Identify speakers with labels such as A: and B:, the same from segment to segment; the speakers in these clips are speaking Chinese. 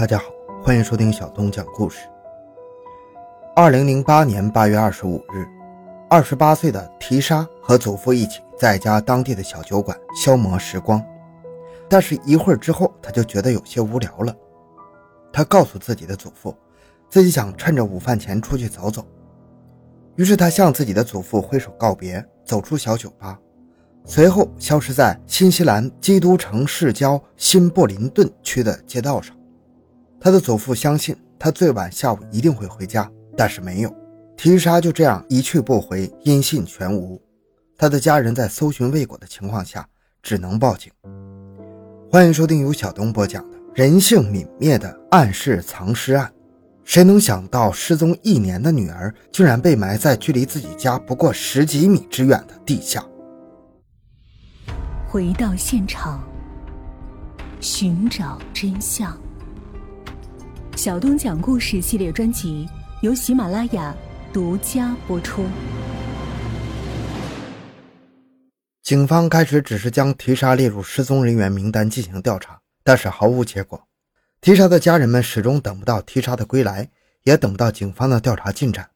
A: 大家好，欢迎收听小东讲故事。二零零八年八月二十五日，二十八岁的提莎和祖父一起在家当地的小酒馆消磨时光，但是一会儿之后，他就觉得有些无聊了。他告诉自己的祖父，自己想趁着午饭前出去走走。于是他向自己的祖父挥手告别，走出小酒吧。随后消失在新西兰基督城市郊新布林顿区的街道上。他的祖父相信他最晚下午一定会回家，但是没有。提莎就这样一去不回，音信全无。他的家人在搜寻未果的情况下，只能报警。欢迎收听由小东播讲的《人性泯灭的暗室藏尸案》。谁能想到，失踪一年的女儿竟然被埋在距离自己家不过十几米之远的地下？
B: 回到现场，寻找真相。小东讲故事系列专辑由喜马拉雅独家播出。
A: 警方开始只是将提莎列入失踪人员名单进行调查，但是毫无结果。提莎的家人们始终等不到提莎的归来，也等不到警方的调查进展。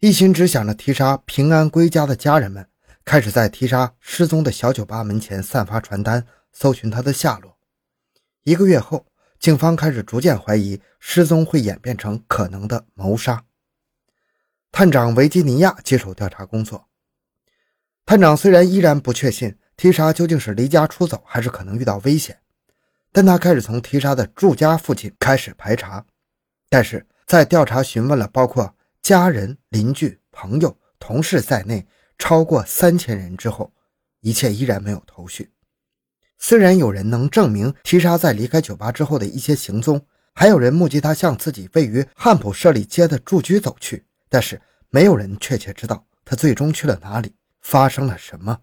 A: 一心只想着提莎平安归家的家人们。开始在提莎失踪的小酒吧门前散发传单，搜寻她的下落。一个月后，警方开始逐渐怀疑失踪会演变成可能的谋杀。探长维吉尼亚接手调查工作。探长虽然依然不确信提莎究竟是离家出走，还是可能遇到危险，但他开始从提莎的住家附近开始排查。但是在调查询问了包括家人、邻居、朋友、同事在内。超过三千人之后，一切依然没有头绪。虽然有人能证明提莎在离开酒吧之后的一些行踪，还有人目击她向自己位于汉普舍里街的住居走去，但是没有人确切知道她最终去了哪里，发生了什么。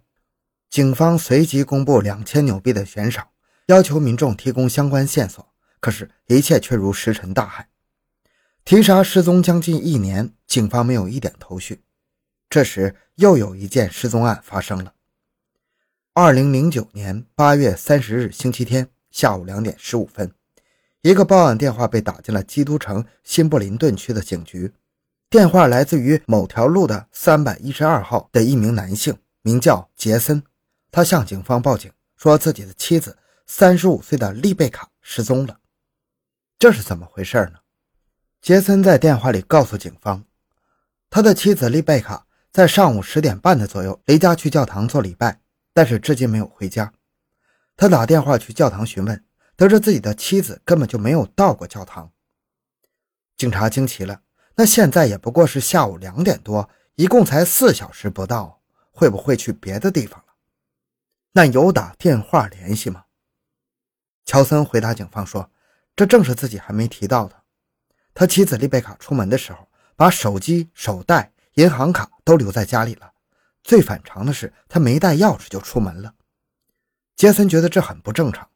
A: 警方随即公布两千纽币的悬赏，要求民众提供相关线索。可是，一切却如石沉大海。提莎失踪将近一年，警方没有一点头绪。这时，又有一件失踪案发生了。二零零九年八月三十日星期天下午两点十五分，一个报案电话被打进了基督城新布林顿区的警局。电话来自于某条路的三百一十二号的一名男性，名叫杰森。他向警方报警，说自己的妻子三十五岁的丽贝卡失踪了。这是怎么回事呢？杰森在电话里告诉警方，他的妻子丽贝卡。在上午十点半的左右离家去教堂做礼拜，但是至今没有回家。他打电话去教堂询问，得知自己的妻子根本就没有到过教堂。警察惊奇了，那现在也不过是下午两点多，一共才四小时不到，会不会去别的地方了？那有打电话联系吗？乔森回答警方说：“这正是自己还没提到的。他妻子丽贝卡出门的时候，把手机、手袋。”银行卡都留在家里了。最反常的是，他没带钥匙就出门了。杰森觉得这很不正常。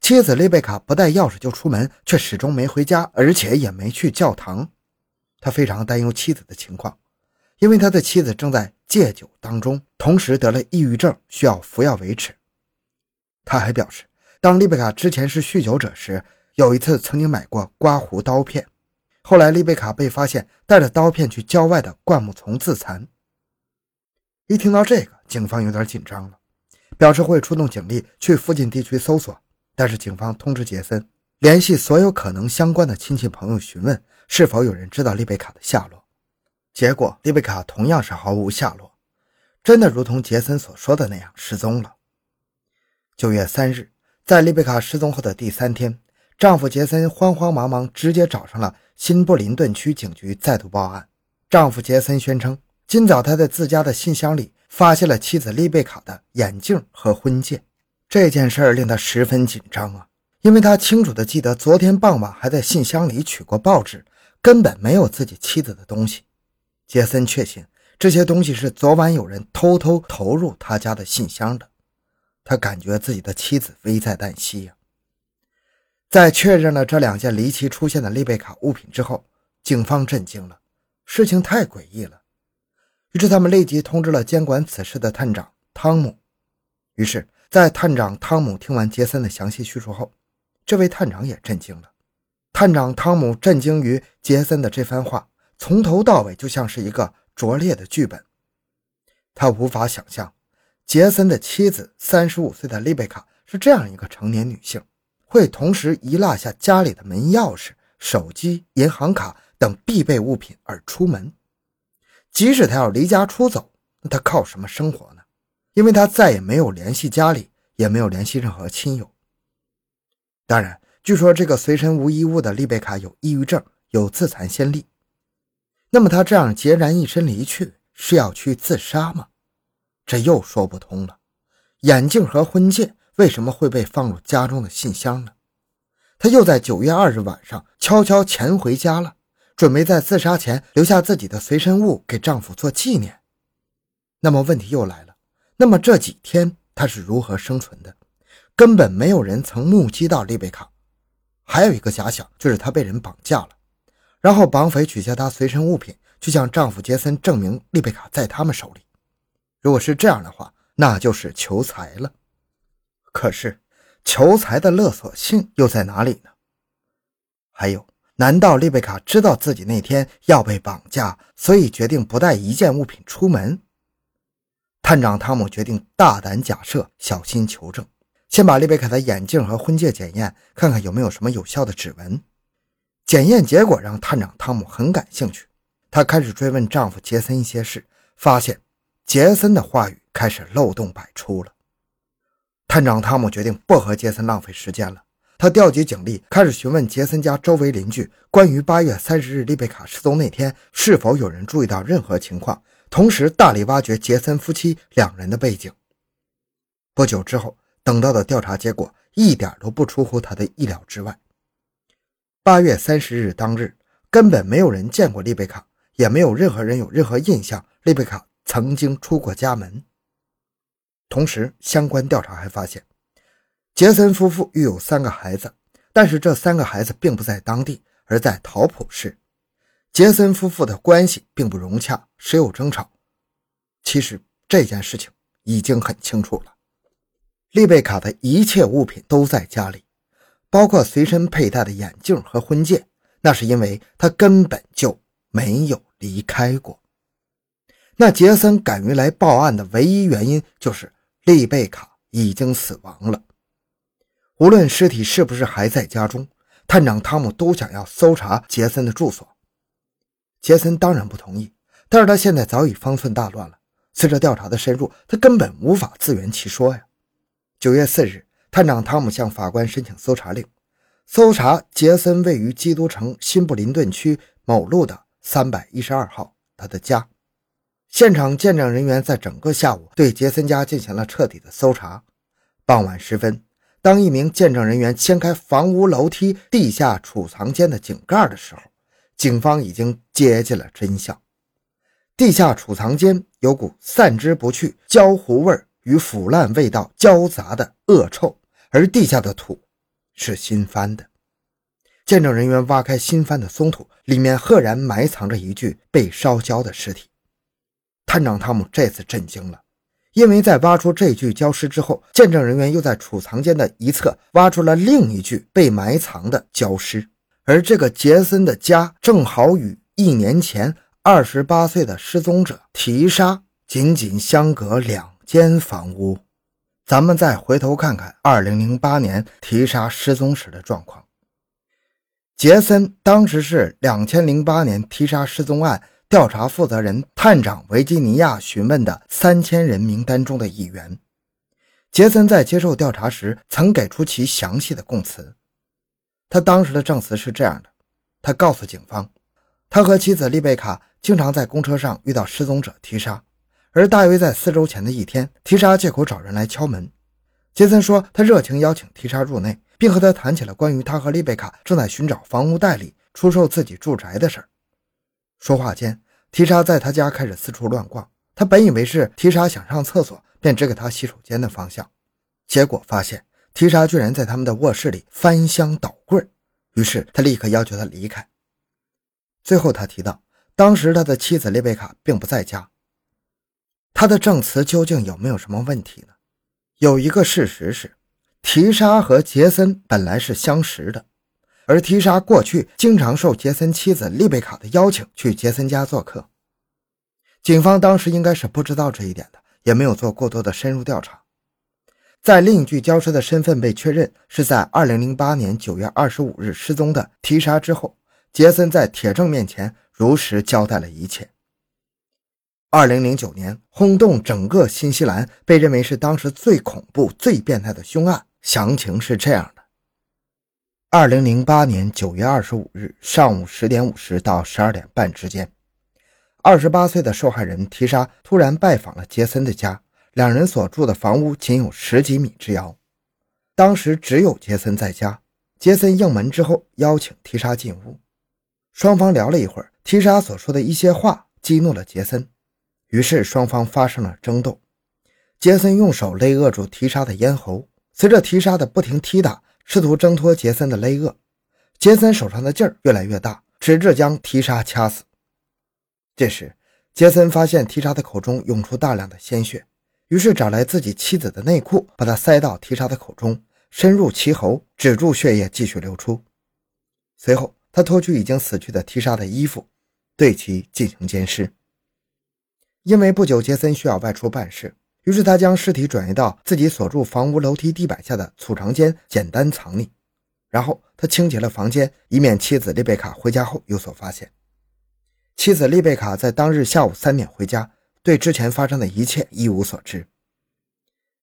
A: 妻子丽贝卡不带钥匙就出门，却始终没回家，而且也没去教堂。他非常担忧妻子的情况，因为他的妻子正在戒酒当中，同时得了抑郁症，需要服药维持。他还表示，当丽贝卡之前是酗酒者时，有一次曾经买过刮胡刀片。后来，丽贝卡被发现带着刀片去郊外的灌木丛自残。一听到这个，警方有点紧张了，表示会出动警力去附近地区搜索。但是，警方通知杰森联系所有可能相关的亲戚朋友，询问是否有人知道丽贝卡的下落。结果，丽贝卡同样是毫无下落，真的如同杰森所说的那样失踪了。九月三日，在丽贝卡失踪后的第三天。丈夫杰森慌慌忙忙直接找上了新布林顿区警局，再度报案。丈夫杰森宣称，今早他在自家的信箱里发现了妻子丽贝卡的眼镜和婚戒。这件事令他十分紧张啊，因为他清楚地记得昨天傍晚还在信箱里取过报纸，根本没有自己妻子的东西。杰森确信这些东西是昨晚有人偷偷投入他家的信箱的，他感觉自己的妻子危在旦夕呀。在确认了这两件离奇出现的丽贝卡物品之后，警方震惊了，事情太诡异了。于是他们立即通知了监管此事的探长汤姆。于是，在探长汤姆听完杰森的详细叙述后，这位探长也震惊了。探长汤姆震惊于杰森的这番话，从头到尾就像是一个拙劣的剧本。他无法想象，杰森的妻子三十五岁的丽贝卡是这样一个成年女性，会同时遗落下家里的门钥匙、手机、银行卡等必备物品而出门。即使他要离家出走，那他靠什么生活呢？因为他再也没有联系家里，也没有联系任何亲友。当然，据说这个随身无一物的丽贝卡有抑郁症，有自残先例。那么她这样孑然一身离去？是要去自杀吗？这又说不通了。眼镜和婚戒为什么会被放入家中的信箱呢？他又在九月二日晚上悄悄潜回家了，准备在自杀前留下自己的随身物给丈夫做纪念。那么问题又来了，那么这几天她是如何生存的？根本没有人曾目击到丽贝卡。还有一个假想，就是她被人绑架了，然后绑匪取下她随身物品。去向丈夫杰森证明丽贝卡在他们手里。如果是这样的话，那就是求财了。可是，求财的勒索性又在哪里呢？还有，难道丽贝卡知道自己那天要被绑架，所以决定不带一件物品出门？探长汤姆决定大胆假设，小心求证。先把丽贝卡的眼镜和婚戒检验，看看有没有什么有效的指纹。检验结果让探长汤姆很感兴趣。他开始追问丈夫杰森一些事，发现杰森的话语开始漏洞百出了。探长汤姆决定不和杰森浪费时间了，他调集警力，开始询问杰森家周围邻居关于八月三十日丽贝卡失踪那天是否有人注意到任何情况，同时大力挖掘杰森夫妻两人的背景。不久之后，等到的调查结果一点都不出乎他的意料之外。八月三十日当日，根本没有人见过丽贝卡。也没有任何人有任何印象，丽贝卡曾经出过家门。同时，相关调查还发现，杰森夫妇育有三个孩子，但是这三个孩子并不在当地，而在陶普市。杰森夫妇的关系并不融洽，时有争吵。其实这件事情已经很清楚了。丽贝卡的一切物品都在家里，包括随身佩戴的眼镜和婚戒，那是因为她根本就。没有离开过。那杰森敢于来报案的唯一原因就是丽贝卡已经死亡了。无论尸体是不是还在家中，探长汤姆都想要搜查杰森的住所。杰森当然不同意，但是他现在早已方寸大乱了。随着调查的深入，他根本无法自圆其说呀。九月四日，探长汤姆向法官申请搜查令，搜查杰森位于基督城新布林顿区某路的。三百一十二号，他的家。现场见证人员在整个下午对杰森家进行了彻底的搜查。傍晚时分，当一名见证人员掀开房屋楼梯地下储藏间的井盖的时候，警方已经接近了真相。地下储藏间有股散之不去、焦糊味与腐烂味道交杂的恶臭，而地下的土是新翻的。见证人员挖开新翻的松土，里面赫然埋藏着一具被烧焦的尸体。探长汤姆这次震惊了，因为在挖出这具焦尸之后，见证人员又在储藏间的一侧挖出了另一具被埋藏的焦尸，而这个杰森的家正好与一年前二十八岁的失踪者提莎仅仅相隔两间房屋。咱们再回头看看二零零八年提莎失踪时的状况。杰森当时是两千零八年提莎失踪案调查负责人探长维吉尼亚询问的三千人名单中的一员。杰森在接受调查时曾给出其详细的供词。他当时的证词是这样的：他告诉警方，他和妻子丽贝卡经常在公车上遇到失踪者提莎，而大约在四周前的一天，提莎借口找人来敲门。杰森说，他热情邀请提莎入内。并和他谈起了关于他和丽贝卡正在寻找房屋代理出售自己住宅的事儿。说话间，提莎在他家开始四处乱逛。他本以为是提莎想上厕所，便指给他洗手间的方向，结果发现提莎居然在他们的卧室里翻箱倒柜。于是他立刻要求他离开。最后，他提到当时他的妻子丽贝卡并不在家。他的证词究竟有没有什么问题呢？有一个事实是。提莎和杰森本来是相识的，而提莎过去经常受杰森妻子丽贝卡的邀请去杰森家做客。警方当时应该是不知道这一点的，也没有做过多的深入调查。在另一具焦尸的身份被确认是在2008年9月25日失踪的提莎之后，杰森在铁证面前如实交代了一切。2009年轰动整个新西兰，被认为是当时最恐怖、最变态的凶案，详情是这样的：2008年9月25日上午10点50到12点半之间，28岁的受害人提莎突然拜访了杰森的家。两人所住的房屋仅有十几米之遥，当时只有杰森在家。杰森应门之后，邀请提莎进屋，双方聊了一会儿。提莎所说的一些话激怒了杰森，于是双方发生了争斗。杰森用手勒扼住提莎的咽喉，随着提莎的不停踢打，试图挣脱杰森的勒扼。杰森手上的劲儿越来越大，直至将提莎掐死。这时，杰森发现提莎的口中涌出大量的鲜血。于是找来自己妻子的内裤，把它塞到提莎的口中，深入其喉，止住血液继续流出。随后，他脱去已经死去的提莎的衣服，对其进行奸尸。因为不久杰森需要外出办事，于是他将尸体转移到自己所住房屋楼梯地板下的储藏间，简单藏匿。然后他清洁了房间，以免妻子丽贝卡回家后有所发现。妻子丽贝卡在当日下午三点回家。对之前发生的一切一无所知。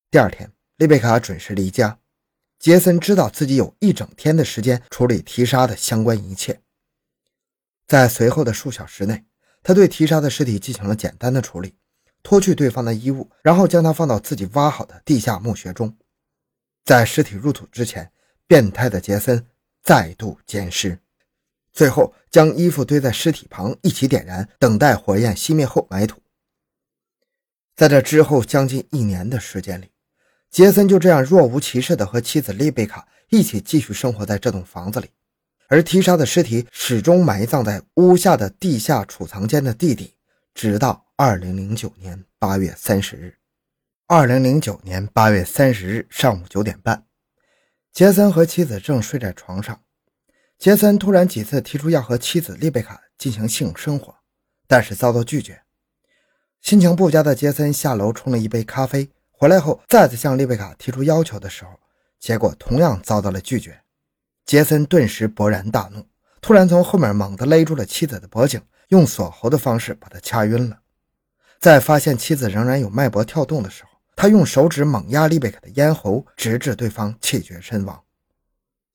A: 第二天，丽贝卡准时离家。杰森知道自己有一整天的时间处理提莎的相关一切。在随后的数小时内，他对提莎的尸体进行了简单的处理，脱去对方的衣物，然后将他放到自己挖好的地下墓穴中。在尸体入土之前，变态的杰森再度奸尸，最后将衣服堆在尸体旁一起点燃，等待火焰熄灭后埋土。在这之后将近一年的时间里，杰森就这样若无其事地和妻子丽贝卡一起继续生活在这栋房子里，而提莎的尸体始终埋葬在屋下的地下储藏间的地底，直到2009年8月30日。2009年8月30日上午九点半，杰森和妻子正睡在床上，杰森突然几次提出要和妻子丽贝卡进行性生活，但是遭到拒绝。心情不佳的杰森下楼冲了一杯咖啡，回来后再次向丽贝卡提出要求的时候，结果同样遭到了拒绝。杰森顿时勃然大怒，突然从后面猛地勒住了妻子的脖颈，用锁喉的方式把她掐晕了。在发现妻子仍然有脉搏跳动的时候，他用手指猛压丽贝卡的咽喉，直至对方气绝身亡。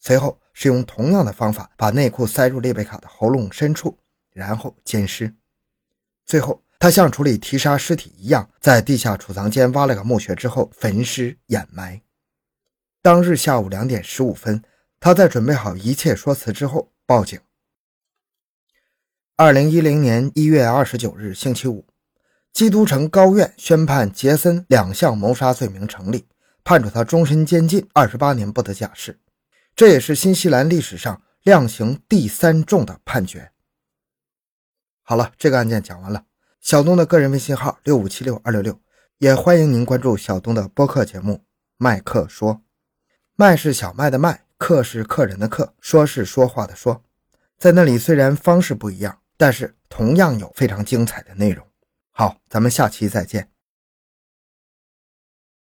A: 随后是用同样的方法把内裤塞入丽贝卡的喉咙深处，然后奸尸。最后。他像处理提杀尸体一样，在地下储藏间挖了个墓穴之后焚尸掩埋。当日下午两点十五分，他在准备好一切说辞之后报警。二零一零年一月二十九日星期五，基督城高院宣判杰森两项谋杀罪名成立，判处他终身监禁二十八年不得假释。这也是新西兰历史上量刑第三重的判决。好了，这个案件讲完了。小东的个人微信号六五七六二六六，也欢迎您关注小东的播客节目《麦克说》。麦是小麦的麦，客是客人的客，说是说话的说。在那里虽然方式不一样，但是同样有非常精彩的内容。好，咱们下期再见。